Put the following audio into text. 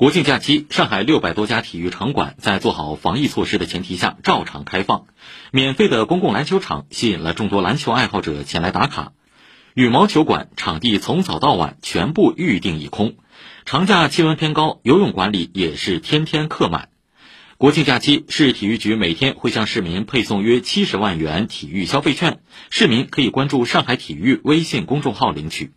国庆假期上海六百多家体育场馆在做好防疫措施的前提下照常开放免费的公共篮球场吸引了众多篮球爱好者前来打卡。羽毛球馆场地从早到晚全部预定一空长假气温偏高游泳馆里也是天天客满。国庆假期市体育局每天会向市民配送约七十万元体育消费券市民可以关注上海体育微信公众号领取。